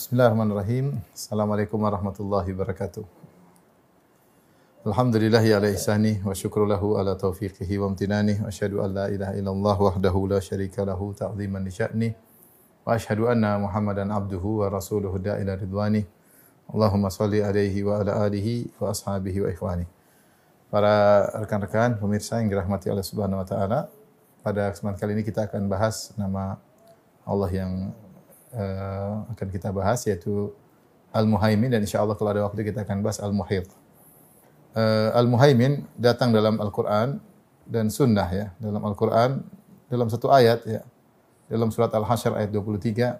Bismillahirrahmanirrahim. Assalamualaikum warahmatullahi wabarakatuh. Alhamdulillahi ala ihsani wa syukru lahu ala taufiqihi wa amtinani wa asyhadu an la ilaha illallah wahdahu la syarika lahu ta'ziman li sya'ni wa asyhadu anna Muhammadan abduhu wa rasuluhu da'ila ridwani. Allahumma salli alaihi wa ala alihi wa ashabihi wa ikhwani. Para rekan-rekan pemirsa yang dirahmati Allah Subhanahu wa taala, pada kesempatan kali ini kita akan bahas nama Allah yang uh, akan kita bahas yaitu Al-Muhaimin dan insya Allah kalau ada waktu kita akan bahas Al-Muhit. Uh, Al-Muhaimin datang dalam Al-Quran dan Sunnah ya. Dalam Al-Quran, dalam satu ayat ya. Dalam surat Al-Hasyr ayat 23,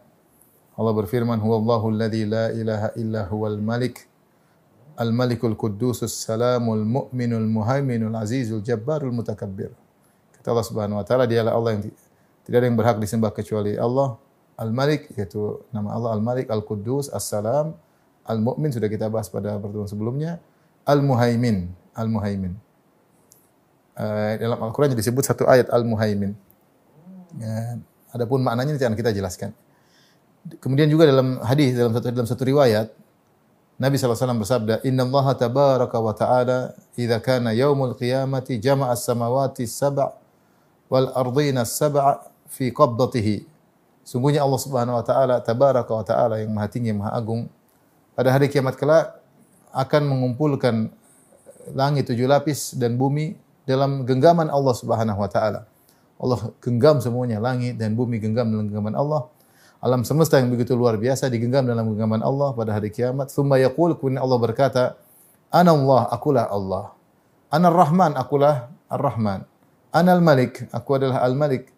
Allah berfirman, Huwallahu alladhi la ilaha illa huwal malik, al-malikul qudusus salamul mu'minul muhaiminul azizul jabbarul mutakabbir. Kata Allah Subhanahu wa taala, dialah Allah yang tidak ada yang berhak disembah kecuali Allah, Al-Malik yaitu nama Allah Al-Malik, Al-Quddus, As-Salam, Al-Mu'min sudah kita bahas pada pertemuan sebelumnya, Al-Muhaimin, Al-Muhaimin. Uh, dalam Al-Qur'an disebut satu ayat Al-Muhaimin. Ya, adapun maknanya nanti akan kita jelaskan. Kemudian juga dalam hadis dalam satu dalam satu riwayat Nabi SAW bersabda, Inna Allah tabaraka wa ta'ala idha kana yaumul qiyamati jama'a samawati sab'a wal ardina sab'a fi qabdatihi Sungguhnya Allah Subhanahu wa taala tabaraka wa taala yang Maha Tinggi Maha Agung pada hari kiamat kelak akan mengumpulkan langit tujuh lapis dan bumi dalam genggaman Allah Subhanahu wa taala. Allah genggam semuanya, langit dan bumi genggam dalam genggaman Allah. Alam semesta yang begitu luar biasa digenggam dalam genggaman Allah pada hari kiamat. Tsumma yaqul kemudian Allah berkata, "Ana Allah, akulah Allah. Ana Rahman, akulah Ar-Rahman. Ana Al-Malik, aku adalah Al-Malik.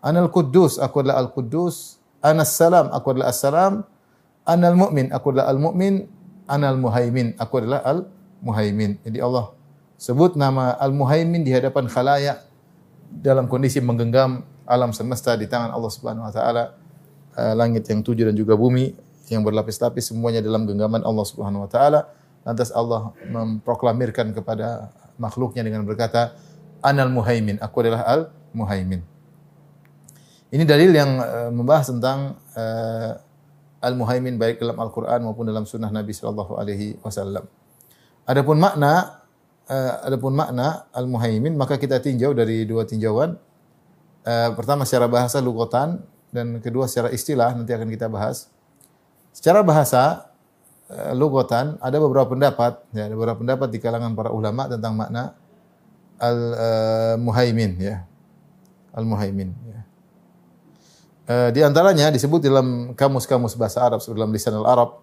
Anal Quddus, aku adalah Al-Quddus. Anas Salam, aku adalah As-Salam. Anal Mu'min, aku adalah Al-Mu'min. Anal Muhaimin, aku adalah Al-Muhaimin. Jadi Allah sebut nama Al-Muhaimin di hadapan khalayak dalam kondisi menggenggam alam semesta di tangan Allah Subhanahu wa taala. Uh, langit yang tujuh dan juga bumi yang berlapis-lapis semuanya dalam genggaman Allah Subhanahu wa taala. Lantas Allah memproklamirkan kepada makhluknya dengan berkata, "Anal Muhaimin, aku adalah Al-Muhaimin." Ini dalil yang uh, membahas tentang uh, al-muhaimin baik dalam Al-Qur'an maupun dalam sunnah Nabi sallallahu alaihi wasallam. Adapun makna uh, adapun makna al-muhaimin maka kita tinjau dari dua tinjauan. Uh, pertama secara bahasa lugotan dan kedua secara istilah nanti akan kita bahas. Secara bahasa uh, lugotan ada beberapa pendapat ya ada beberapa pendapat di kalangan para ulama tentang makna al-muhaimin ya. Al-muhaimin ya. Eh, di antaranya disebut dalam kamus-kamus bahasa Arab, dalam lisan al-Arab.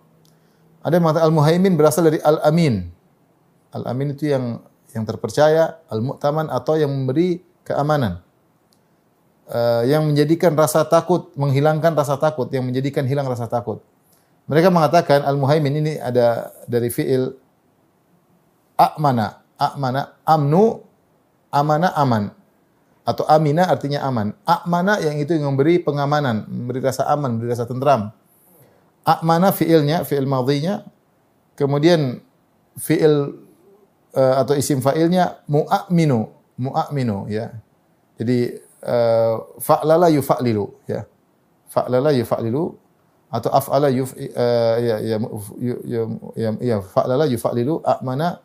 Ada yang al-muhaimin berasal dari al-amin. Al-amin itu yang yang terpercaya, al-mu'taman atau yang memberi keamanan. Uh, yang menjadikan rasa takut, menghilangkan rasa takut, yang menjadikan hilang rasa takut. Mereka mengatakan al-muhaimin ini ada dari fiil a'mana, a'mana, amnu, amana, aman atau amina artinya aman. Amana yang itu yang memberi pengamanan, memberi rasa aman, memberi rasa tentram. Amana fiilnya, fiil madhinya. Kemudian fiil uh, atau isim fa'ilnya mu'aminu, mu'aminu ya. Jadi uh, fa'lala yufa'lilu ya. Fa'lala yufa'lilu atau af'ala yuf uh, ya ya ya ya, ya fa'lala yufa'lilu amana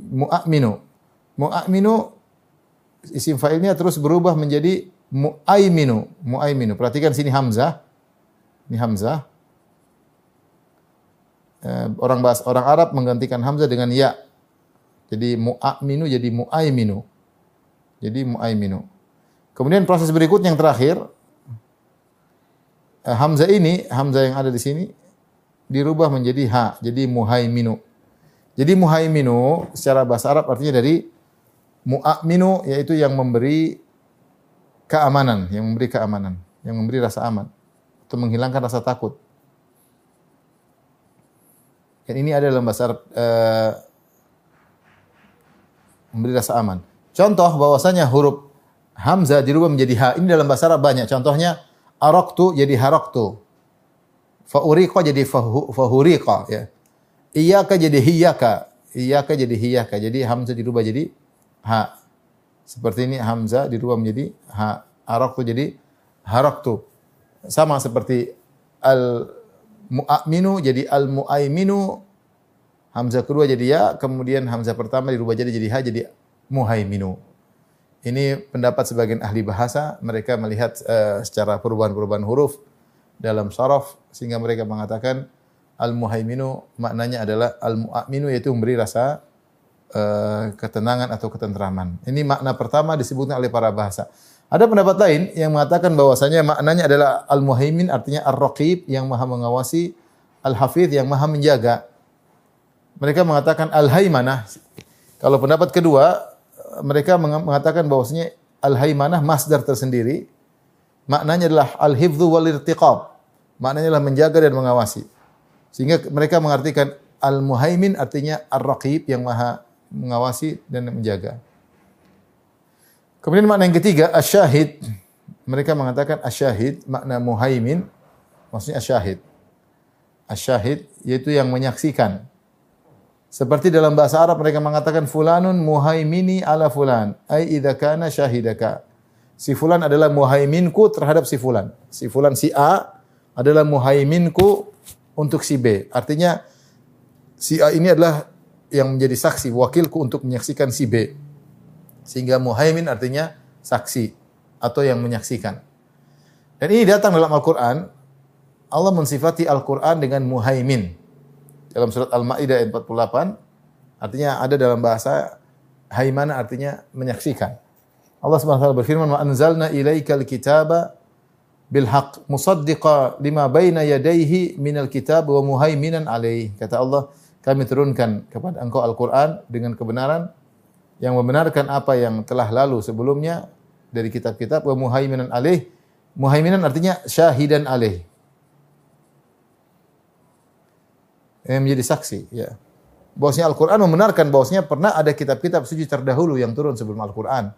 mu'aminu. Mu'aminu isim fa'ilnya terus berubah menjadi muaiminu, muaiminu. Perhatikan sini hamzah. Ini hamzah. Eh, orang bahas orang Arab menggantikan hamzah dengan ya. Jadi mu'aminu jadi muaiminu. Jadi muaiminu. Kemudian proses berikutnya yang terakhir eh, hamzah ini, hamzah yang ada di sini dirubah menjadi ha, jadi muhaiminu. Jadi muhaiminu secara bahasa Arab artinya dari Mu'aminu yaitu yang memberi keamanan, yang memberi keamanan, yang memberi rasa aman atau menghilangkan rasa takut. Dan ini ada dalam bahasa Arab uh, memberi rasa aman. Contoh bahwasanya huruf hamzah dirubah menjadi ha. Ini dalam bahasa Arab banyak. Contohnya araktu jadi haraktu. Fauriqa jadi fahuriqa ya. Iyaka jadi hiyaka. Iyaka jadi hiyaka. Jadi hamzah dirubah jadi ha. Seperti ini hamzah dirubah menjadi ha. Arak tu jadi harak tu. Sama seperti al mu'minu jadi al-mu'aiminu hamzah kedua jadi ya, kemudian hamzah pertama dirubah jadi jadi ha jadi muhaiminu. Ini pendapat sebagian ahli bahasa, mereka melihat uh, secara perubahan-perubahan huruf dalam saraf sehingga mereka mengatakan al-muhaiminu maknanya adalah al-mu'minu yaitu memberi rasa uh, ketenangan atau ketentraman. Ini makna pertama disebutkan oleh para bahasa. Ada pendapat lain yang mengatakan bahwasanya maknanya adalah al-muhaimin artinya ar-raqib yang maha mengawasi, al-hafidh yang maha menjaga. Mereka mengatakan al-haimanah. Kalau pendapat kedua, mereka mengatakan bahwasanya al-haimanah masdar tersendiri. Maknanya adalah al-hifdhu wal irtiqab. Maknanya adalah menjaga dan mengawasi. Sehingga mereka mengartikan al-muhaimin artinya ar-raqib yang maha mengawasi dan menjaga. Kemudian makna yang ketiga asyahid. Mereka mengatakan asyahid makna muhaimin maksudnya asyahid. Asyahid yaitu yang menyaksikan. Seperti dalam bahasa Arab mereka mengatakan fulanun muhaimini ala fulan. Ai idza kana syahidaka. Si fulan adalah muhaiminku terhadap si fulan. Si fulan si A adalah muhaiminku untuk si B. Artinya si A ini adalah yang menjadi saksi, wakilku untuk menyaksikan si B. Sehingga muhaimin artinya saksi atau yang menyaksikan. Dan ini datang dalam Al-Qur'an. Allah mensifati Al-Qur'an dengan muhaimin dalam surat Al-Maidah ayat 48 artinya ada dalam bahasa haimana artinya menyaksikan. Allah taala berfirman wa anzalna ilaikal kitaba bil haqq musaddiqa lima baina yadayhi minal kitab wa muhaiminan alaih. Kata Allah, kami turunkan kepada engkau Al-Qur'an dengan kebenaran yang membenarkan apa yang telah lalu sebelumnya dari kitab-kitab wa muhaiminan alaih. Muhaiminan artinya syahidan alaih. yang menjadi saksi ya. Bahwasanya Al-Qur'an membenarkan bahwasanya pernah ada kitab-kitab suci terdahulu yang turun sebelum Al-Qur'an.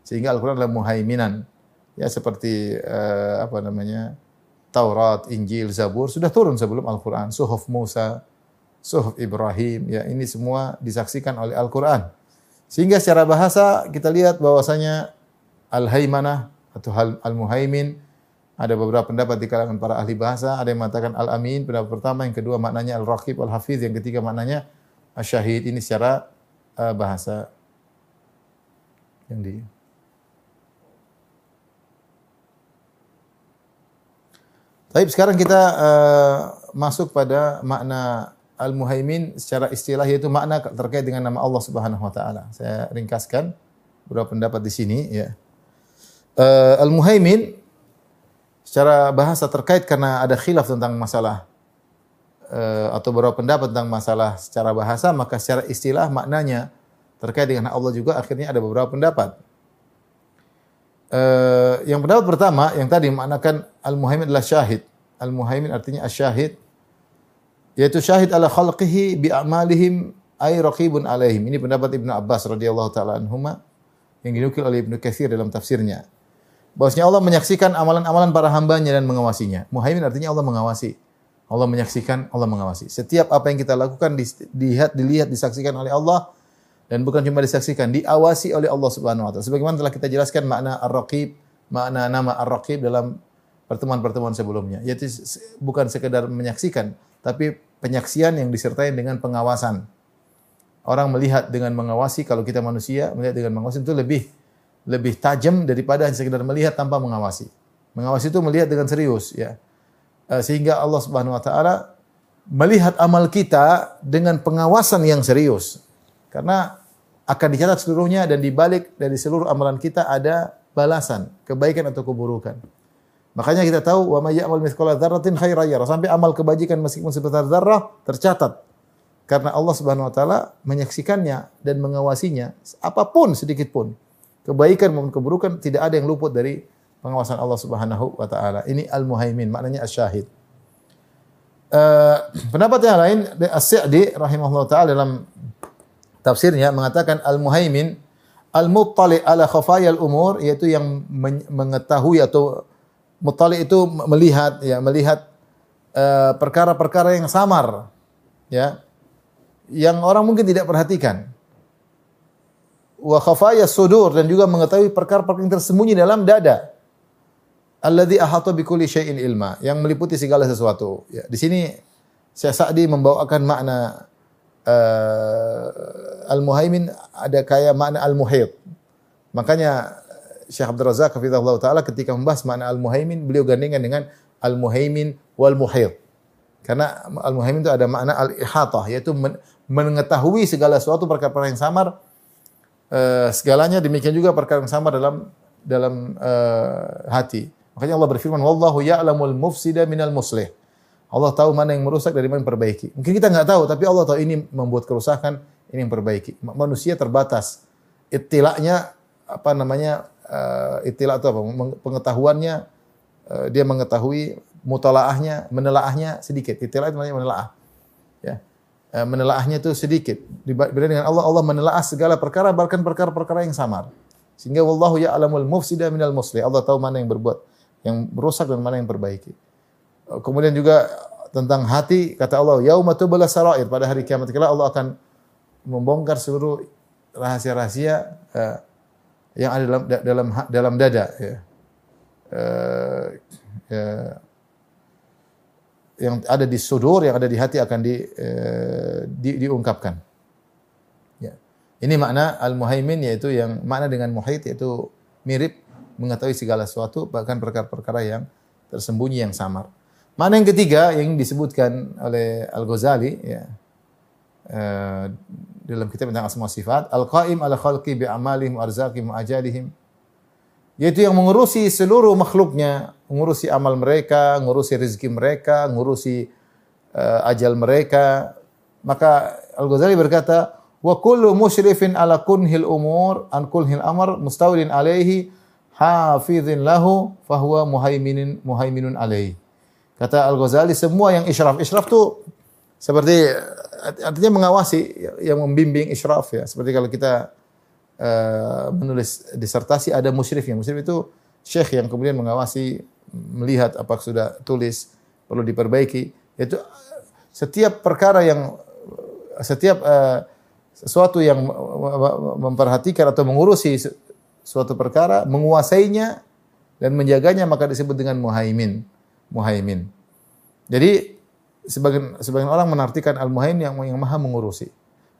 Sehingga Al-Qur'an adalah muhaiminan. Ya seperti uh, apa namanya? Taurat, Injil, Zabur sudah turun sebelum Al-Qur'an. Suhuf Musa, Suhuf Ibrahim, ya ini semua disaksikan oleh Al-Qur'an. Sehingga secara bahasa kita lihat bahwasanya al-haimanah atau al-muhaimin ada beberapa pendapat di kalangan para ahli bahasa, ada yang mengatakan al-amin, pendapat pertama, yang kedua maknanya al-raqib, al-hafiz, yang ketiga maknanya asyahid. Ini secara uh, bahasa yang di Tapi sekarang kita uh, masuk pada makna al-muhaimin secara istilah yaitu makna terkait dengan nama Allah Subhanahu wa taala. Saya ringkaskan beberapa pendapat di sini ya. Uh, al-muhaimin secara bahasa terkait karena ada khilaf tentang masalah uh, atau beberapa pendapat tentang masalah secara bahasa maka secara istilah maknanya terkait dengan Allah juga akhirnya ada beberapa pendapat. Uh, yang pendapat pertama yang tadi maknakan al-muhaimin adalah syahid. Al-muhaimin artinya asyahid yaitu syahid ala khalqihi bi a'malihim ay raqibun alaihim. Ini pendapat Ibnu Abbas radhiyallahu taala anhuma yang dinukil oleh Ibnu Katsir dalam tafsirnya. Bahwasanya Allah menyaksikan amalan-amalan para hambanya dan mengawasinya. Muhaimin artinya Allah mengawasi. Allah menyaksikan, Allah mengawasi. Setiap apa yang kita lakukan dilihat, dilihat, disaksikan oleh Allah dan bukan cuma disaksikan, diawasi oleh Allah Subhanahu wa taala. Sebagaimana telah kita jelaskan makna Ar-Raqib, makna nama Ar-Raqib dalam pertemuan-pertemuan sebelumnya. Yaitu bukan sekedar menyaksikan, tapi penyaksian yang disertai dengan pengawasan. Orang melihat dengan mengawasi, kalau kita manusia melihat dengan mengawasi itu lebih lebih tajam daripada hanya sekedar melihat tanpa mengawasi. Mengawasi itu melihat dengan serius ya. Eh, sehingga Allah Subhanahu wa taala melihat amal kita dengan pengawasan yang serius. Karena akan dicatat seluruhnya dan dibalik dari seluruh amalan kita ada balasan, kebaikan atau keburukan. Makanya kita tahu wa may ya'mal mithqala dzarratin khairan yarah. Sampai amal kebajikan meskipun sebesar zarrah tercatat. Karena Allah Subhanahu wa taala menyaksikannya dan mengawasinya apa pun sedikit pun kebaikan maupun keburukan tidak ada yang luput dari pengawasan Allah Subhanahu wa taala. Ini al-muhaimin, maknanya asyahid. Uh, pendapat yang lain As-Sa'di rahimahullah taala dalam tafsirnya mengatakan al-muhaimin al-muttali ala khafayal umur yaitu yang mengetahui atau muttali itu melihat ya melihat eh, perkara-perkara uh, yang samar ya yang orang mungkin tidak perhatikan wa khafaya sudur dan juga mengetahui perkara-perkara yang tersembunyi dalam dada. alladzi ahata bi kulli syai'in ilma, yang meliputi segala sesuatu. Ya, di sini Syekh Sa'di membawakan makna uh, al-muhaimin ada kayak makna al-muhit. Makanya Syekh Abdul Razak hafizahullah taala ketika membahas makna al-muhaimin beliau gandengkan dengan al-muhaimin wal muhit. Karena al-muhaimin itu ada makna al-ihatah yaitu mengetahui segala sesuatu perkara-perkara yang samar uh, segalanya demikian juga perkara yang samar dalam dalam uh, hati. Makanya Allah berfirman wallahu ya'lamul mufsida minal muslih. Allah tahu mana yang merusak dari mana yang perbaiki. Mungkin kita nggak tahu, tapi Allah tahu ini membuat kerusakan, ini yang perbaiki. Manusia terbatas. Itilaknya apa namanya? Uh, itilak itu apa? Pengetahuannya uh, dia mengetahui mutalaahnya, menelaahnya sedikit. Itilak itu namanya menelaah. Ya. Uh, menelaahnya itu sedikit. Dibanding dengan Allah, Allah menelaah segala perkara bahkan perkara-perkara yang samar. Sehingga wallahu ya'lamul mufsida minal muslih. Allah tahu mana yang berbuat yang merusak dan mana yang perbaiki. Kemudian juga tentang hati kata Allah yauma tubla sarair pada hari kiamat kelak Allah akan membongkar seluruh rahasia-rahasia yang ada dalam dalam dalam dada ya. Uh, ya yang ada di sudur yang ada di hati akan di, uh, di diungkapkan. Ya. Ini makna al-muhaimin yaitu yang makna dengan muhait yaitu mirip mengetahui segala sesuatu bahkan perkara-perkara yang tersembunyi yang samar. Mana yang ketiga yang disebutkan oleh Al-Ghazali ya. Uh, dalam kitab tentang asma sifat, al-qaim ala khalqi bi amalihim arzaqihim ajalihim. Yaitu yang mengurusi seluruh makhluknya, mengurusi amal mereka, mengurusi rezeki mereka, mengurusi uh, ajal mereka. Maka Al-Ghazali berkata, wa kullu musyrifin ala kunhil umur an kunhil amr mustawlin alaihi hafizin lahu fahuwa muhaiminun muhaiminun alaihi. Kata Al-Ghazali, semua yang israf. Israf itu seperti artinya mengawasi, yang membimbing israf ya. Seperti kalau kita uh, menulis disertasi ada musyrif yang musyrif itu syekh yang kemudian mengawasi melihat apa sudah tulis perlu diperbaiki. Itu setiap perkara yang setiap uh, sesuatu yang memperhatikan atau mengurusi suatu perkara, menguasainya dan menjaganya maka disebut dengan muhaimin muhaimin. Jadi sebagian sebagian orang menartikan al-muhaimin yang yang maha mengurusi.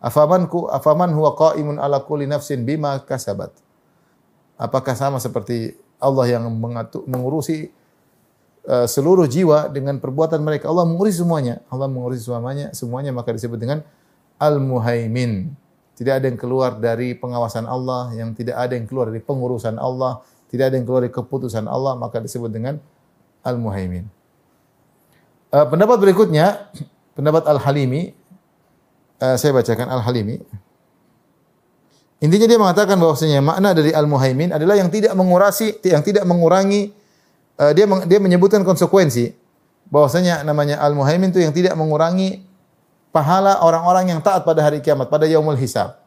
Afamanku afaman huwa qaimun ala kulli nafsin bima kasabat. Apakah sama seperti Allah yang mengatur, mengurusi uh, seluruh jiwa dengan perbuatan mereka. Allah mengurusi semuanya. Allah mengurusi semuanya, semuanya maka disebut dengan al-muhaimin. Tidak ada yang keluar dari pengawasan Allah, yang tidak ada yang keluar dari pengurusan Allah, tidak ada yang keluar dari keputusan Allah, maka disebut dengan Al-Muhaimin. Uh, pendapat berikutnya, pendapat Al-Halimi, uh, saya bacakan Al-Halimi. Intinya dia mengatakan bahwasanya makna dari Al-Muhaimin adalah yang tidak mengurasi, yang tidak mengurangi, uh, dia dia menyebutkan konsekuensi bahwasanya namanya Al-Muhaimin itu yang tidak mengurangi pahala orang-orang yang taat pada hari kiamat, pada yaumul hisab.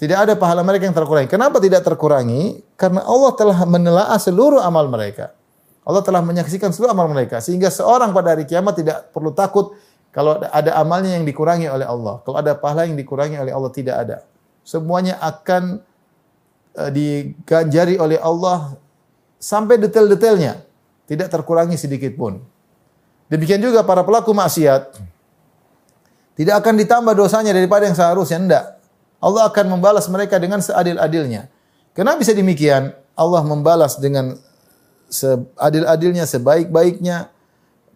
Tidak ada pahala mereka yang terkurangi. Kenapa tidak terkurangi? Karena Allah telah menelaah seluruh amal mereka. Allah telah menyaksikan seluruh amal mereka sehingga seorang pada hari kiamat tidak perlu takut kalau ada amalnya yang dikurangi oleh Allah. Kalau ada pahala yang dikurangi oleh Allah tidak ada. Semuanya akan uh, diganjari oleh Allah sampai detail-detailnya, tidak terkurangi sedikit pun. Demikian juga para pelaku maksiat tidak akan ditambah dosanya daripada yang seharusnya enggak. Allah akan membalas mereka dengan seadil-adilnya. Kenapa bisa demikian? Allah membalas dengan seadil-adilnya, sebaik-baiknya.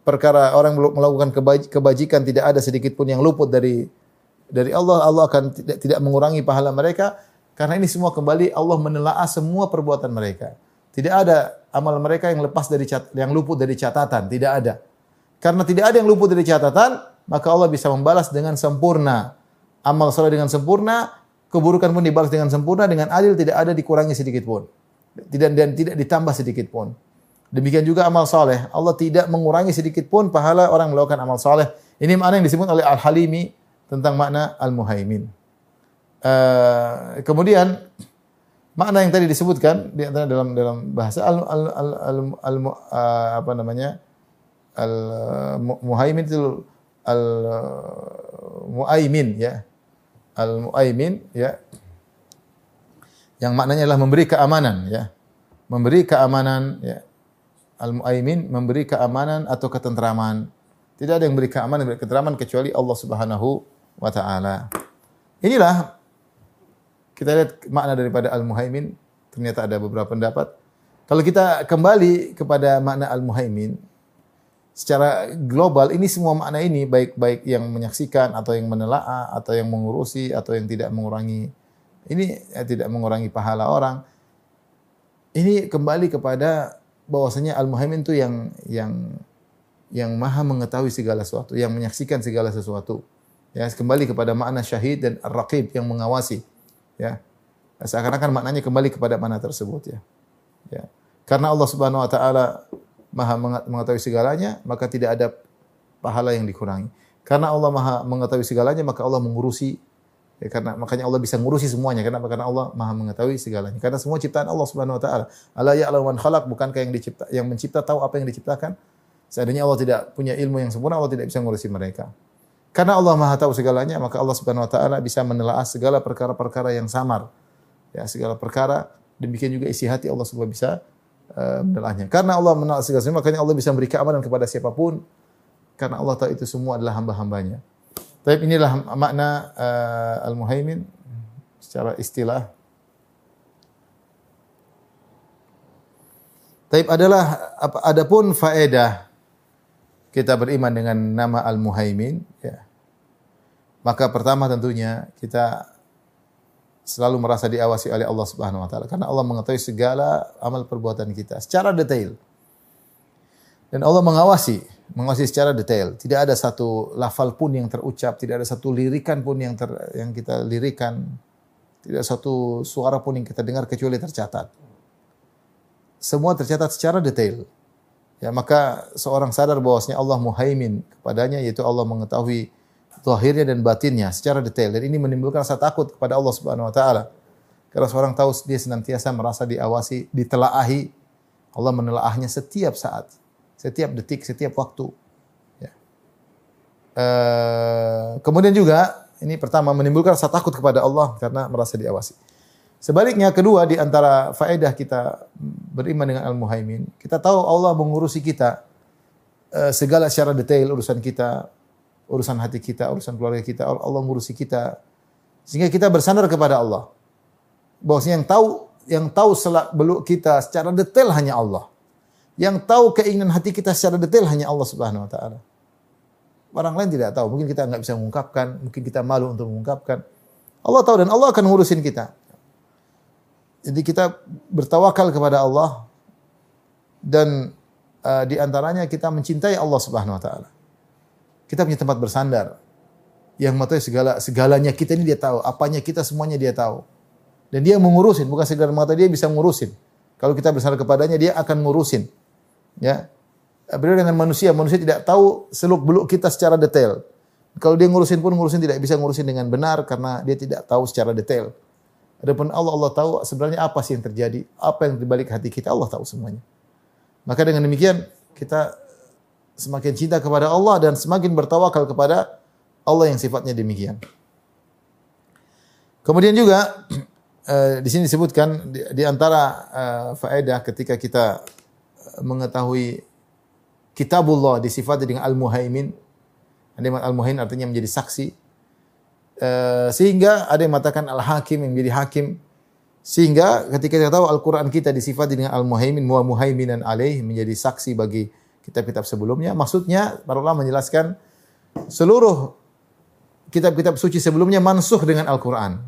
Perkara orang melakukan kebajikan tidak ada sedikit pun yang luput dari dari Allah. Allah akan tidak, tidak mengurangi pahala mereka karena ini semua kembali Allah menelaah semua perbuatan mereka. Tidak ada amal mereka yang lepas dari cat, yang luput dari catatan, tidak ada. Karena tidak ada yang luput dari catatan, maka Allah bisa membalas dengan sempurna. Amal soleh dengan sempurna, keburukan pun dibalas dengan sempurna, dengan adil tidak ada dikurangi sedikit pun. Tidak dan tidak ditambah sedikit pun. Demikian juga amal soleh. Allah tidak mengurangi sedikit pun pahala orang melakukan amal soleh. Ini makna yang disebut oleh Al-Halimi tentang makna Al-Muhaimin. Uh, kemudian makna yang tadi disebutkan di antara dalam dalam bahasa al, al, al, al, al uh, apa namanya al muhaimin itu al muaimin ya al muaimin ya yang maknanya adalah memberi keamanan ya memberi keamanan ya Al-Mu'aimin memberi keamanan atau ketentraman. Tidak ada yang memberi keamanan dan ketentraman kecuali Allah Subhanahu wa taala. Inilah kita lihat makna daripada Al-Muhaimin. Ternyata ada beberapa pendapat. Kalau kita kembali kepada makna Al-Muhaimin, secara global ini semua makna ini baik baik yang menyaksikan atau yang menelaah atau yang mengurusi atau yang tidak mengurangi ini ya, tidak mengurangi pahala orang. Ini kembali kepada bahwasanya Al-Muhaimin itu yang yang yang maha mengetahui segala sesuatu, yang menyaksikan segala sesuatu. Ya, kembali kepada makna syahid dan ar-raqib yang mengawasi. Ya. Seakan-akan maknanya kembali kepada mana tersebut ya. Ya. Karena Allah Subhanahu wa taala maha mengetahui segalanya, maka tidak ada pahala yang dikurangi. Karena Allah maha mengetahui segalanya, maka Allah mengurusi Ya, karena makanya Allah bisa ngurusi semuanya. Kenapa? Karena Allah Maha mengetahui segalanya. Karena semua ciptaan Allah Subhanahu wa taala. Ala ya'lamu man khalaq, bukankah yang dicipta yang mencipta tahu apa yang diciptakan? Seandainya Allah tidak punya ilmu yang sempurna, Allah tidak bisa ngurusi mereka. Karena Allah Maha tahu segalanya, maka Allah Subhanahu wa taala bisa menelaah segala perkara-perkara yang samar. Ya, segala perkara demikian juga isi hati Allah Subhanahu bisa uh, menelaahnya. Karena Allah menelaah segala sesuatu, makanya Allah bisa memberi keamanan kepada siapa pun karena Allah tahu itu semua adalah hamba-hambanya. Tapi inilah makna uh, al-muhaimin secara istilah. Tapi adalah adapun faedah kita beriman dengan nama al-muhaimin ya. Maka pertama tentunya kita selalu merasa diawasi oleh Allah Subhanahu wa taala karena Allah mengetahui segala amal perbuatan kita secara detail. Dan Allah mengawasi mengawasi secara detail. Tidak ada satu lafal pun yang terucap, tidak ada satu lirikan pun yang ter, yang kita lirikan, tidak satu suara pun yang kita dengar kecuali tercatat. Semua tercatat secara detail. Ya, maka seorang sadar bahwasanya Allah muhaimin kepadanya yaitu Allah mengetahui zahirnya dan batinnya secara detail dan ini menimbulkan rasa takut kepada Allah Subhanahu wa taala. Karena seorang tahu dia senantiasa merasa diawasi, ditelaahi. Allah menelaahnya setiap saat. Setiap detik, setiap waktu. Ya. Uh, kemudian juga ini pertama menimbulkan rasa takut kepada Allah karena merasa diawasi. Sebaliknya kedua di antara faedah kita beriman dengan Al-Muhaimin, kita tahu Allah mengurusi kita uh, segala secara detail urusan kita, urusan hati kita, urusan keluarga kita, Allah mengurusi kita sehingga kita bersandar kepada Allah. Bahwasanya yang tahu yang tahu selak beluk kita secara detail hanya Allah. Yang tahu keinginan hati kita secara detail hanya Allah Subhanahu wa taala. Orang lain tidak tahu, mungkin kita nggak bisa mengungkapkan, mungkin kita malu untuk mengungkapkan. Allah tahu dan Allah akan ngurusin kita. Jadi kita bertawakal kepada Allah dan uh, di antaranya kita mencintai Allah Subhanahu wa taala. Kita punya tempat bersandar. Yang mengetahui segala segalanya kita ini dia tahu, apanya kita semuanya dia tahu. Dan dia mengurusin, bukan sekedar mengatakan dia bisa ngurusin. Kalau kita bersandar kepadanya dia akan ngurusin. Ya. Beda dengan manusia, manusia tidak tahu seluk beluk kita secara detail. Kalau dia ngurusin pun ngurusin tidak bisa ngurusin dengan benar karena dia tidak tahu secara detail. Adapun Allah Allah tahu sebenarnya apa sih yang terjadi, apa yang dibalik hati kita Allah tahu semuanya. Maka dengan demikian kita semakin cinta kepada Allah dan semakin bertawakal kepada Allah yang sifatnya demikian. Kemudian juga uh, di sini disebutkan di, antara uh, faedah ketika kita mengetahui kitabullah disifati dengan al-muhaimin. Ada yang al-muhaimin artinya menjadi saksi. Uh, sehingga ada yang mengatakan al-hakim yang menjadi hakim. Sehingga ketika kita tahu Al-Quran kita disifati dengan al-muhaimin, wa muhaiminan alaih, menjadi saksi bagi kitab-kitab sebelumnya. Maksudnya, para ulama menjelaskan, seluruh kitab-kitab suci sebelumnya mansuh dengan Al-Quran.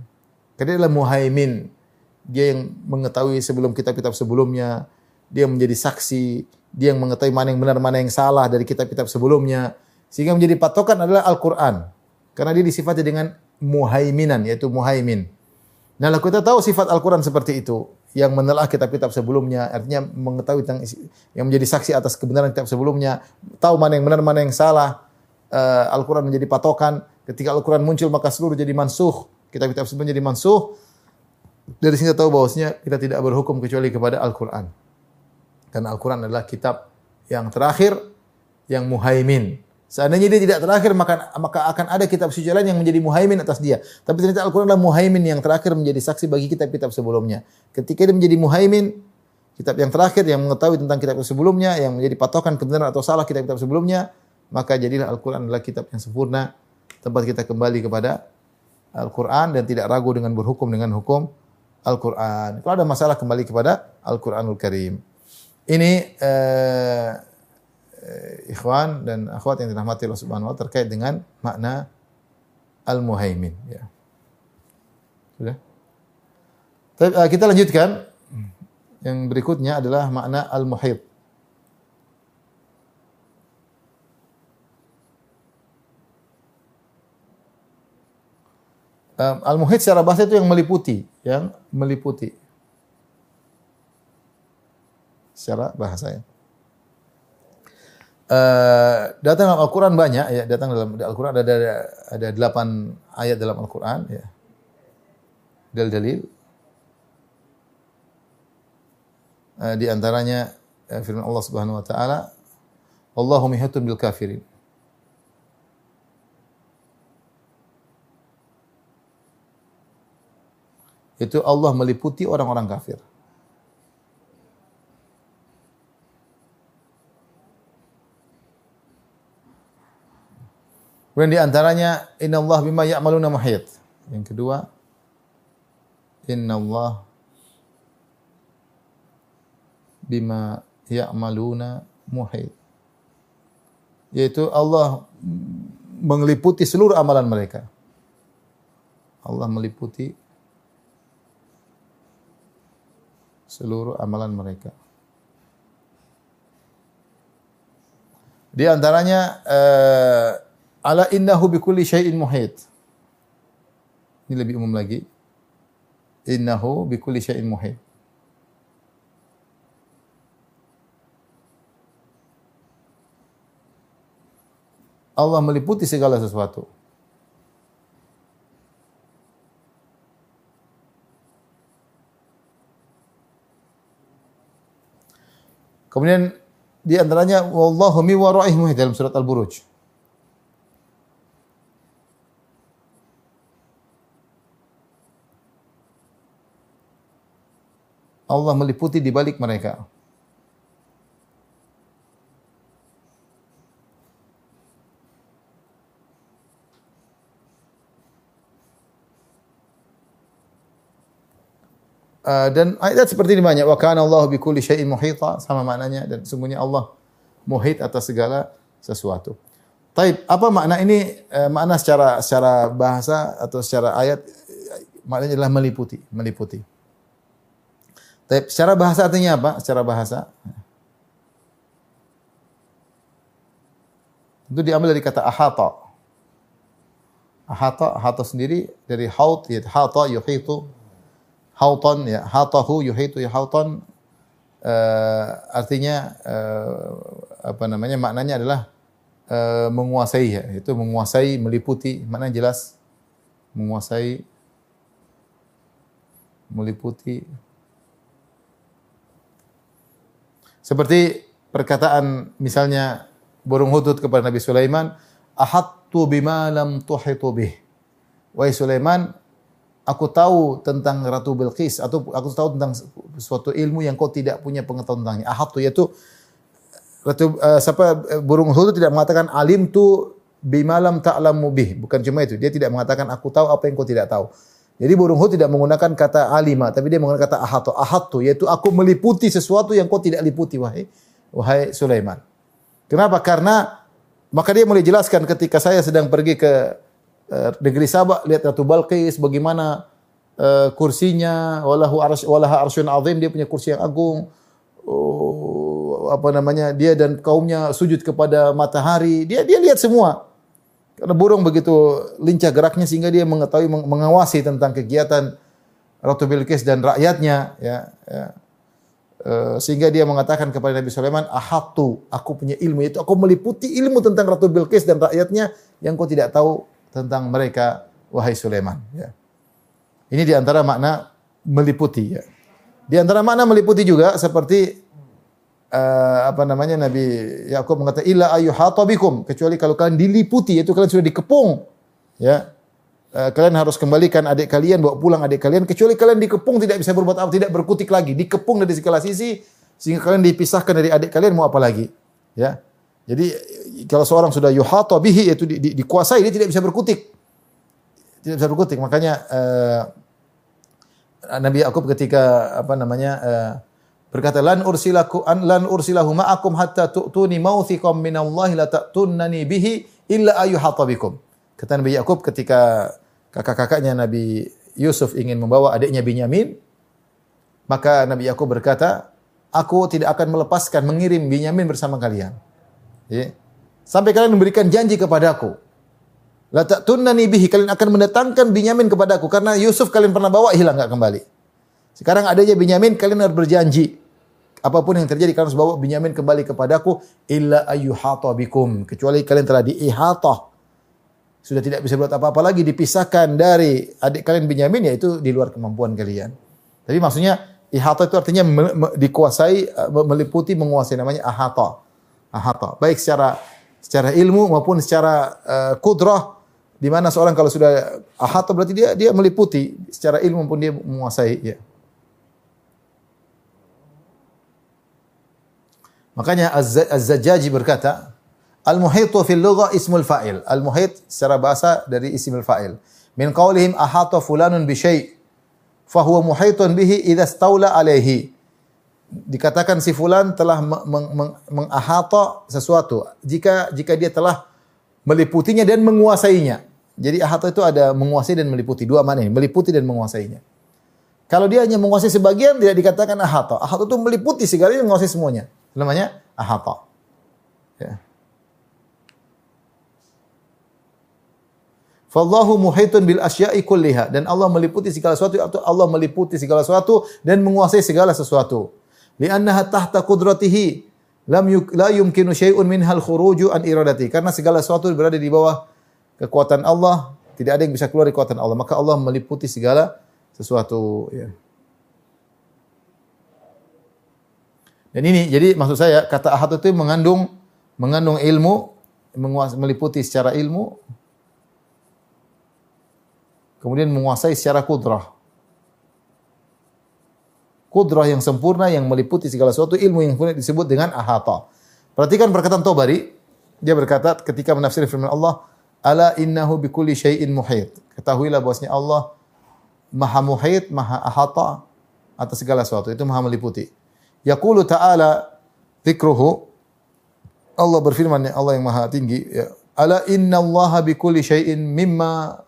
Karena adalah muhaimin. Dia yang mengetahui sebelum kitab-kitab sebelumnya, dia menjadi saksi, dia yang mengetahui mana yang benar, mana yang salah dari kitab-kitab sebelumnya. Sehingga menjadi patokan adalah Al-Quran. Karena dia disifati dengan muhaiminan, yaitu muhaimin. Nah, kita tahu sifat Al-Quran seperti itu. Yang menelah kitab-kitab sebelumnya, artinya mengetahui tentang yang menjadi saksi atas kebenaran kitab sebelumnya, tahu mana yang benar, mana yang salah. Uh, Al-Quran menjadi patokan. Ketika Al-Quran muncul, maka seluruh jadi mansuh. Kitab-kitab sebelumnya jadi mansuh. Dari sini kita tahu bahwasanya kita tidak berhukum kecuali kepada Al-Quran. Karena Al-Quran adalah kitab yang terakhir, yang muhaimin. Seandainya dia tidak terakhir, maka, maka akan ada kitab suci lain yang menjadi muhaimin atas dia. Tapi ternyata Al-Quran adalah muhaimin yang terakhir menjadi saksi bagi kitab-kitab sebelumnya. Ketika dia menjadi muhaimin, kitab yang terakhir yang mengetahui tentang kitab sebelumnya, yang menjadi patokan kebenaran atau salah kitab-kitab sebelumnya, maka jadilah Al-Quran adalah kitab yang sempurna, tempat kita kembali kepada Al-Quran dan tidak ragu dengan berhukum dengan hukum Al-Quran. Kalau ada masalah kembali kepada Al-Quranul Karim. Ini eh, ikhwan dan akhwat yang dirahmati Allah Subhanahu wa terkait dengan makna Al-Muhaimin ya. Sudah? Eh, kita lanjutkan yang berikutnya adalah makna al-muhit. Um, al-muhit secara bahasa itu yang meliputi, yang meliputi. Secara bahasa ya. Uh, datang dalam Al-Quran banyak ya, datang dalam Al-Quran ada, ada ada delapan ayat dalam Al-Quran ya. Dalil-dalil Eh, di antaranya uh, firman Allah Subhanahu wa taala Allahu mihatun bil kafirin itu Allah meliputi orang-orang kafir. Kemudian di antaranya inna Allah bima ya'maluna muhit. Yang kedua inna Allah bima ya'maluna muhit. Yaitu Allah meliputi seluruh amalan mereka. Allah meliputi seluruh amalan mereka. Di antaranya uh, ala innahu bikulli syai'in muhit. Ini lebih umum lagi. Innahu bikulli syai'in muhit. Allah meliputi segala sesuatu. Kemudian di antaranya wallahu mi wara'ihim dalam surat Al-Buruj. Allah meliputi di balik mereka. Uh, dan ayat seperti ini banyak. Wa kana Allah bi kulli syai'in muhita sama maknanya dan sungguhnya Allah muhit atas segala sesuatu. Taib, apa makna ini? Uh, makna secara secara bahasa atau secara ayat maknanya adalah meliputi, meliputi. Taib, secara bahasa artinya apa? Secara bahasa itu diambil dari kata ahata. Ahata, ahata sendiri dari haut, ya hata yuhitu hautan ya hatahu yuhitu ya hautan uh, artinya uh, apa namanya maknanya adalah uh, menguasai ya itu menguasai meliputi mana jelas menguasai meliputi seperti perkataan misalnya burung hudud kepada Nabi Sulaiman ahattu bima lam tuhitu bih wahai Sulaiman aku tahu tentang Ratu Bilqis atau aku tahu tentang suatu ilmu yang kau tidak punya pengetahuan tentangnya. Ahad tu yaitu Ratu uh, siapa uh, burung hudud tidak mengatakan alim tu bimalam ta'lamu bih. Bukan cuma itu. Dia tidak mengatakan aku tahu apa yang kau tidak tahu. Jadi burung hudud tidak menggunakan kata alima, tapi dia menggunakan kata ahad tu. Ahad tu yaitu aku meliputi sesuatu yang kau tidak liputi wahai wahai Sulaiman. Kenapa? Karena maka dia mulai jelaskan ketika saya sedang pergi ke uh, negeri Sabak lihat Ratu Balqis bagaimana uh, kursinya walahu arsy walaha arsyun azim dia punya kursi yang agung uh, apa namanya dia dan kaumnya sujud kepada matahari dia dia lihat semua karena burung begitu lincah geraknya sehingga dia mengetahui mengawasi tentang kegiatan Ratu Bilqis dan rakyatnya ya, ya. Uh, sehingga dia mengatakan kepada Nabi Sulaiman, "Ahatu, aku punya ilmu itu, aku meliputi ilmu tentang Ratu Bilqis dan rakyatnya yang kau tidak tahu tentang mereka wahai Sulaiman ya. Ini di antara makna meliputi ya. Di antara makna meliputi juga seperti uh, apa namanya Nabi Yakub mengatakan illa ayyuhata bikum kecuali kalau kalian diliputi itu kalian sudah dikepung ya. uh, kalian harus kembalikan adik kalian, bawa pulang adik kalian kecuali kalian dikepung tidak bisa berbuat apa, tidak berkutik lagi, dikepung dari segala sisi sehingga kalian dipisahkan dari adik kalian mau apa lagi? Ya. Jadi kalau seorang sudah yuhata bihi yaitu di, di, dikuasai dia tidak bisa berkutik. Tidak bisa berkutik. Makanya uh, Nabi Yakub ketika apa namanya uh, berkata lan ursilaku an lan ursilahu ma'akum hatta tu'tuni mawthiqam minallahi la ta'tunnani bihi illa bikum. Kata Nabi Yakub ketika kakak-kakaknya Nabi Yusuf ingin membawa adiknya Binyamin, maka Nabi Yakub berkata, aku tidak akan melepaskan mengirim Binyamin bersama kalian. Ya. Sampai kalian memberikan janji kepadaku. La ta'tunnani bihi kalian akan mendatangkan Binyamin kepadaku karena Yusuf kalian pernah bawa hilang enggak kembali. Sekarang adanya Binyamin kalian harus berjanji apa pun yang terjadi kalian harus bawa Binyamin kembali kepadaku illa ayyuhata bikum kecuali kalian telah diihatah sudah tidak bisa buat apa-apa lagi dipisahkan dari adik kalian Binyamin yaitu di luar kemampuan kalian. Tapi maksudnya Ihata itu artinya dikuasai, eh, meliputi, menguasai namanya ahata. Ahata. Baik secara secara ilmu maupun secara uh, kudrah di mana seorang kalau sudah ahata berarti dia dia meliputi secara ilmu pun dia menguasai ya. Makanya Az-Zajjaji berkata, Al-muhitu fil lugha ismul fa'il. Al-muhit secara bahasa dari ismul fa'il. Min qawlihim ahata fulanun bi syai' fahuwa muhaitun bihi idza staula alaihi. Dikatakan si fulan telah mengahata sesuatu jika jika dia telah meliputinya dan menguasainya. Jadi ahata itu ada menguasai dan meliputi dua mana ini, meliputi dan menguasainya. Kalau dia hanya menguasai sebagian tidak dikatakan ahata. Ahata itu meliputi segalanya menguasai semuanya. Namanya ahata. Ya. Fallahu muhitun bil asya'i kulliha dan Allah meliputi segala sesuatu atau Allah meliputi segala sesuatu dan menguasai segala sesuatu. Li'annaha tahta qudratihi lam yuk, la yumkinu syai'un minhal khuruju an iradati karena segala sesuatu berada di bawah kekuatan Allah, tidak ada yang bisa keluar dari kekuatan Allah. Maka Allah meliputi segala sesuatu ya. Dan ini jadi maksud saya kata ahad itu mengandung mengandung ilmu, meliputi secara ilmu, kemudian menguasai secara kudrah. Kudrah yang sempurna yang meliputi segala sesuatu ilmu yang kemudian disebut dengan ahata. Perhatikan perkataan Tobari, dia berkata ketika menafsir firman Allah, "Ala innahu bikulli syai'in muhit." Ketahuilah bahwasanya Allah Maha muhit, Maha ahata atas segala sesuatu. Itu Maha meliputi. Yaqulu ta'ala dzikruhu Allah berfirman Allah yang Maha tinggi, ya, "Ala inna Allah bikulli syai'in mimma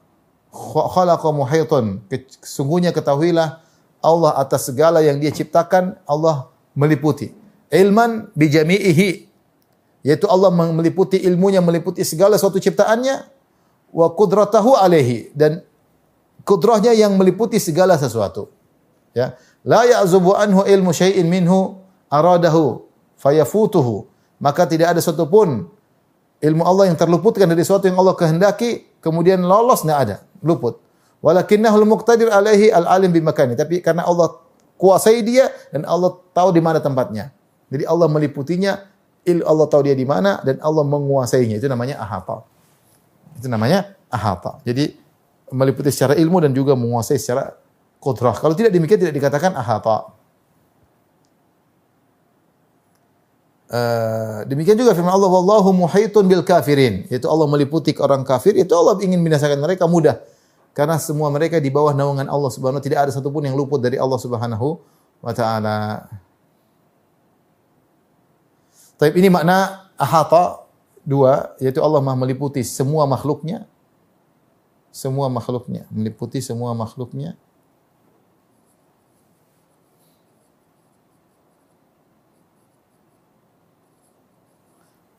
khalaqa muhitun. Sesungguhnya ketahuilah Allah atas segala yang dia ciptakan, Allah meliputi. Ilman bijami'ihi. Yaitu Allah meliputi ilmunya, meliputi segala suatu ciptaannya. Wa kudratahu alaihi. Dan kudrahnya yang meliputi segala sesuatu. Ya. La ya'zubu anhu ilmu syai'in minhu aradahu fayafutuhu. Maka tidak ada satu pun ilmu Allah yang terluputkan dari sesuatu yang Allah kehendaki kemudian lolos tidak ada luput. Walakinnahul muqtadir alaihi al-alim bimakani. Tapi karena Allah kuasai dia dan Allah tahu di mana tempatnya. Jadi Allah meliputinya, Allah tahu dia di mana dan Allah menguasainya. Itu namanya ahata. Itu namanya ahata. Jadi meliputi secara ilmu dan juga menguasai secara kudrah. Kalau tidak demikian tidak dikatakan ahata. Uh, demikian juga firman Allah wallahu muhaitun bil kafirin yaitu Allah meliputi orang kafir itu Allah ingin binasakan mereka mudah karena semua mereka di bawah naungan Allah Subhanahu tidak ada satupun yang luput dari Allah Subhanahu wa taala. Tapi ini makna ahata dua yaitu Allah Maha meliputi semua makhluknya semua makhluknya meliputi semua makhluknya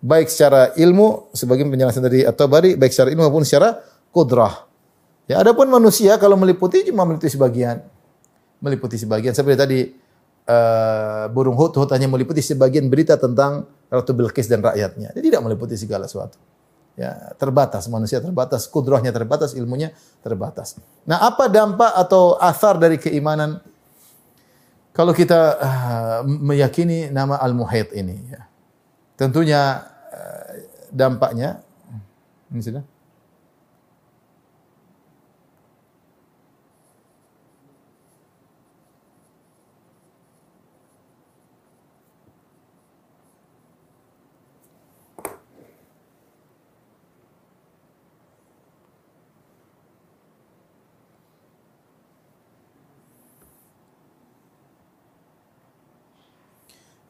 baik secara ilmu sebagian penjelasan dari At-Tabari baik secara ilmu maupun secara kudrah. Ya adapun manusia kalau meliputi cuma meliputi sebagian. Meliputi sebagian seperti tadi uh, burung hut hut hanya meliputi sebagian berita tentang Ratu Bilqis dan rakyatnya. Dia tidak meliputi segala sesuatu. Ya, terbatas manusia terbatas, kudrahnya terbatas, ilmunya terbatas. Nah, apa dampak atau asar dari keimanan kalau kita uh, meyakini nama Al-Muhit ini ya. Tentunya dampaknya ini sudah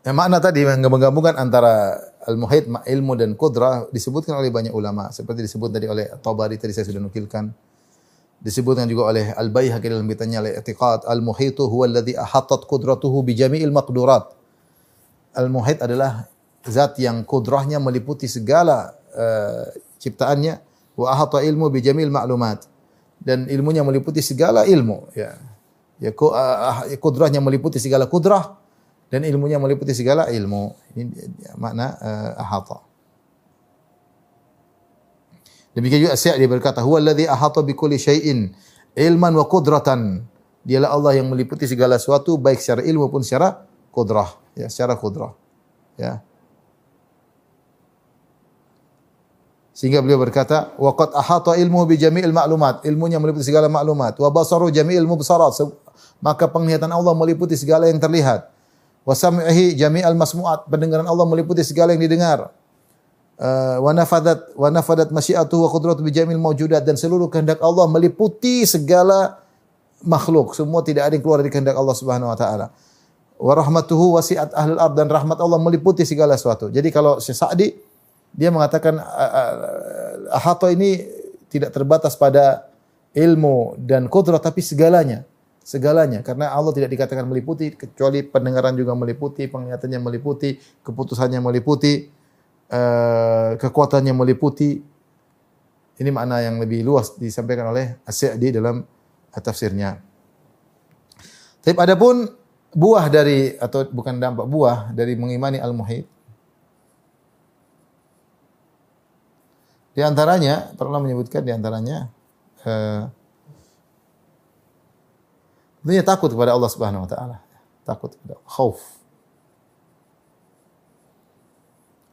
Ya, makna tadi menggabungkan antara al-muhit ilmu dan kudrah disebutkan oleh banyak ulama seperti disebut tadi oleh Tabari tadi saya sudah nukilkan. Disebutkan juga oleh Al-Baihaqi dalam kitabnya Al-I'tiqad, al-muhitu huwa alladhi ahatat qudratuhu bi jami'il maqdurat. Al-muhit adalah zat yang kudrahnya meliputi segala uh, ciptaannya wa ahata ilmu bi jami'il ma'lumat dan ilmunya meliputi segala ilmu ya. Ya kudrahnya meliputi segala kudrah dan ilmunya meliputi segala ilmu. Ini makna uh, ahata. Demikian juga Sa'di berkata, "Huwa alladhi ahata bi kulli syai'in ilman wa qudratan." Dialah Allah yang meliputi segala sesuatu baik secara ilmu maupun secara kudrah, ya, secara kudrah. Ya. Sehingga beliau berkata, "Wa qad ahata ilmu bi jami'il ma'lumat." Ilmunya meliputi segala maklumat. Wa basaru jami'il mubsarat. Maka penglihatan Allah meliputi segala yang terlihat wa sam'ihi jami'al masmu'at. Pendengaran Allah meliputi segala yang didengar. Uh, wa nafadat wa nafadat masyiatuhu wa qudratuhu bi jami'il mawjudat. Dan seluruh kehendak Allah meliputi segala makhluk. Semua tidak ada yang keluar dari kehendak Allah Subhanahu wa taala. Wa rahmatuhu wasi'at ahlul ard. Dan rahmat Allah meliputi segala sesuatu. Jadi kalau Syekh Sa'di dia mengatakan ahata ini tidak terbatas pada ilmu dan kudrat tapi segalanya segalanya karena Allah tidak dikatakan meliputi kecuali pendengaran juga meliputi, penglihatannya meliputi, keputusannya meliputi, uh, kekuatannya meliputi. Ini makna yang lebih luas disampaikan oleh As-Sa'di dalam tafsirnya. Tapi adapun buah dari atau bukan dampak buah dari mengimani al-muhit Di antaranya pernah menyebutkan di antaranya uh, Tentunya takut kepada Allah Subhanahu wa taala. Takut kepada Allah. Khauf.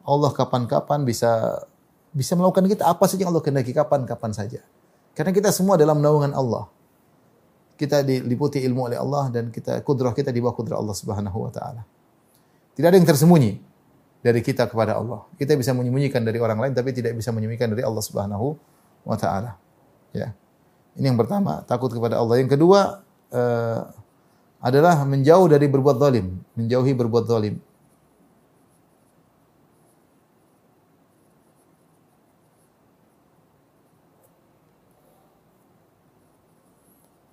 Allah kapan-kapan bisa bisa melakukan kita apa saja yang Allah kehendaki kapan-kapan saja. Karena kita semua dalam naungan Allah. Kita diliputi ilmu oleh Allah dan kita kudrah kita di bawah kudrah Allah Subhanahu wa taala. Tidak ada yang tersembunyi dari kita kepada Allah. Kita bisa menyembunyikan dari orang lain tapi tidak bisa menyembunyikan dari Allah Subhanahu wa taala. Ya. Ini yang pertama, takut kepada Allah. Yang kedua, uh, adalah menjauh dari berbuat zalim, menjauhi berbuat zalim.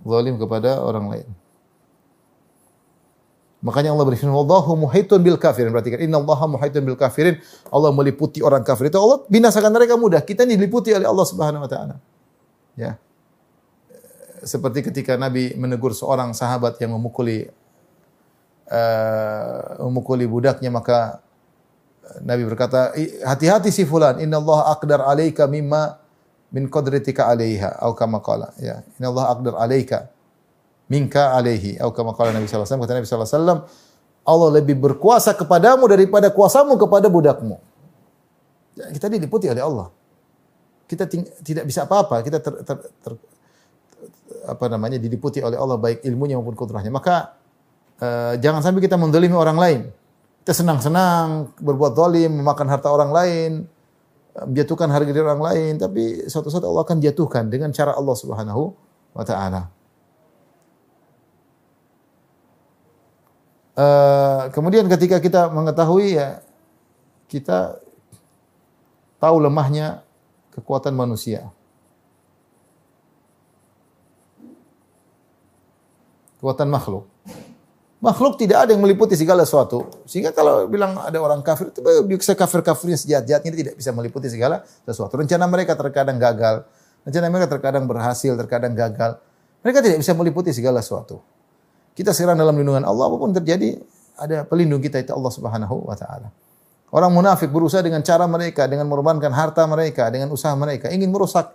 Zalim kepada orang lain. Makanya Allah berfirman, "Wallahu muhitun bil kafirin." Perhatikan, "Inna Allah muhitun bil kafirin." Allah meliputi orang kafir. Itu Allah binasakan mereka mudah. Kita ini diliputi oleh Allah Subhanahu wa taala. Ya seperti ketika Nabi menegur seorang sahabat yang memukuli uh, memukuli budaknya maka Nabi berkata, hati-hati si fulan, inna Allah aqdar alaika mimma min qadratika alaiha, atau kama qala. Ya, inna Allah aqdar alaika minka alaihi, atau kama qala Nabi wasallam. Kata Nabi wasallam, Allah lebih berkuasa kepadamu daripada kuasamu kepada budakmu. Ya, kita diliputi oleh Allah. Kita tidak bisa apa-apa, kita ter, ter, ter, apa namanya diliputi oleh Allah baik ilmunya maupun kudrahnya. Maka uh, jangan sampai kita mendolimi orang lain. Kita senang-senang berbuat zalim, memakan harta orang lain, menjatuhkan harga diri orang lain, tapi suatu saat Allah akan jatuhkan dengan cara Allah Subhanahu wa taala. Uh, kemudian ketika kita mengetahui ya kita tahu lemahnya kekuatan manusia. Kekuatan makhluk. Makhluk tidak ada yang meliputi segala sesuatu. Sehingga kalau bilang ada orang kafir, itu bisa kafir-kafirnya sejahat-jahatnya tidak bisa meliputi segala sesuatu. Rencana mereka terkadang gagal. Rencana mereka terkadang berhasil, terkadang gagal. Mereka tidak bisa meliputi segala sesuatu. Kita sekarang dalam lindungan Allah, apa pun terjadi, ada pelindung kita itu Allah Subhanahu wa taala. Orang munafik berusaha dengan cara mereka, dengan mengorbankan harta mereka, dengan usaha mereka, ingin merusak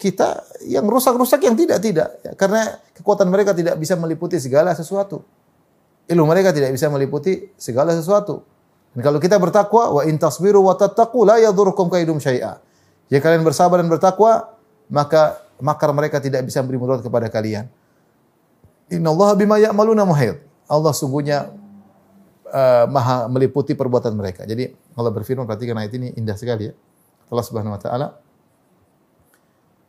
kita yang rusak-rusak yang tidak-tidak. Ya, karena kekuatan mereka tidak bisa meliputi segala sesuatu. Ilmu mereka tidak bisa meliputi segala sesuatu. Dan kalau kita bertakwa, wa in tasbiru wa tattaqu la yadhurrukum kaidum syai'a. Jika kalian bersabar dan bertakwa, maka makar mereka tidak bisa memberi mudarat kepada kalian. Innallaha bima ya'maluna muhit. Allah sungguhnya uh, maha meliputi perbuatan mereka. Jadi Allah berfirman, perhatikan ayat ini indah sekali ya. Allah Subhanahu wa taala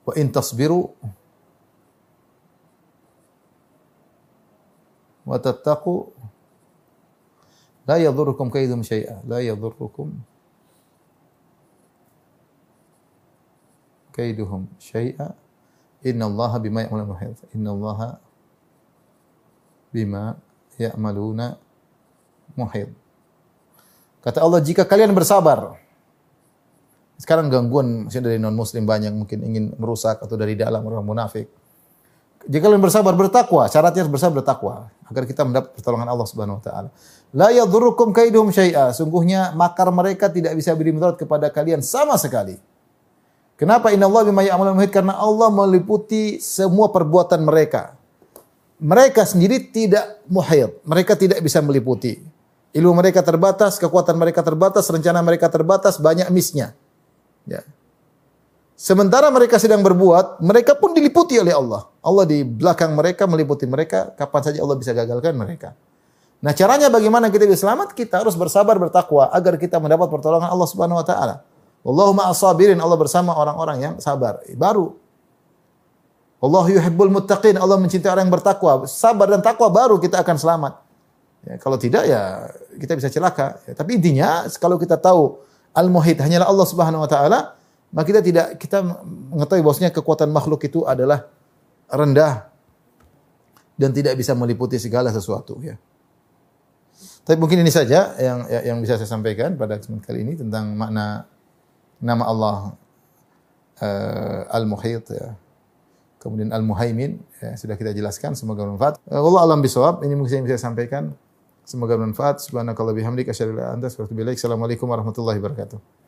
Wa in tasbiru wa tattaqu La yadhurrukum kaidum syai'a. La yadhurrukum kaiduhum syai'a. Inna Allah bima ya'maluna muhit. Inna Allah bima ya'maluna muhit. Kata Allah, jika kalian bersabar. Sekarang gangguan masih dari non muslim banyak mungkin ingin merusak atau dari dalam orang munafik. Jika kalian bersabar bertakwa, syaratnya harus bersabar bertakwa agar kita mendapat pertolongan Allah Subhanahu wa taala. La yadhurrukum kaiduhum syai'a. Sungguhnya makar mereka tidak bisa beri mudarat kepada kalian sama sekali. Kenapa inna Allah bima ya'malun muhit? Karena Allah meliputi semua perbuatan mereka. Mereka sendiri tidak muhit. Mereka tidak bisa meliputi. Ilmu mereka terbatas, kekuatan mereka terbatas, rencana mereka terbatas, banyak misnya. Ya. Sementara mereka sedang berbuat, mereka pun diliputi oleh Allah. Allah di belakang mereka meliputi mereka, kapan saja Allah bisa gagalkan mereka. Nah, caranya bagaimana kita bisa selamat? Kita harus bersabar bertakwa agar kita mendapat pertolongan Allah Subhanahu wa taala. Wallahu ma'as sabirin, Allah bersama orang-orang yang sabar. Baru Allah yuhibbul muttaqin, Allah mencintai orang yang bertakwa. Sabar dan takwa baru kita akan selamat. Ya, kalau tidak ya kita bisa celaka. Ya, tapi intinya kalau kita tahu al-muhid hanyalah Allah Subhanahu wa taala, maka kita tidak kita mengetahui bahwasanya kekuatan makhluk itu adalah rendah dan tidak bisa meliputi segala sesuatu ya. Tapi mungkin ini saja yang yang bisa saya sampaikan pada kesempatan kali ini tentang makna nama Allah uh, Al-Muhit ya. Kemudian Al-Muhaimin ya, sudah kita jelaskan semoga bermanfaat. Uh, Allah alam bisawab ini mungkin yang bisa saya sampaikan. Semoga bermanfaat. Subhanakallah bihamdika asyhadu an la ilaha illa anta astaghfiruka. Assalamualaikum warahmatullahi wabarakatuh.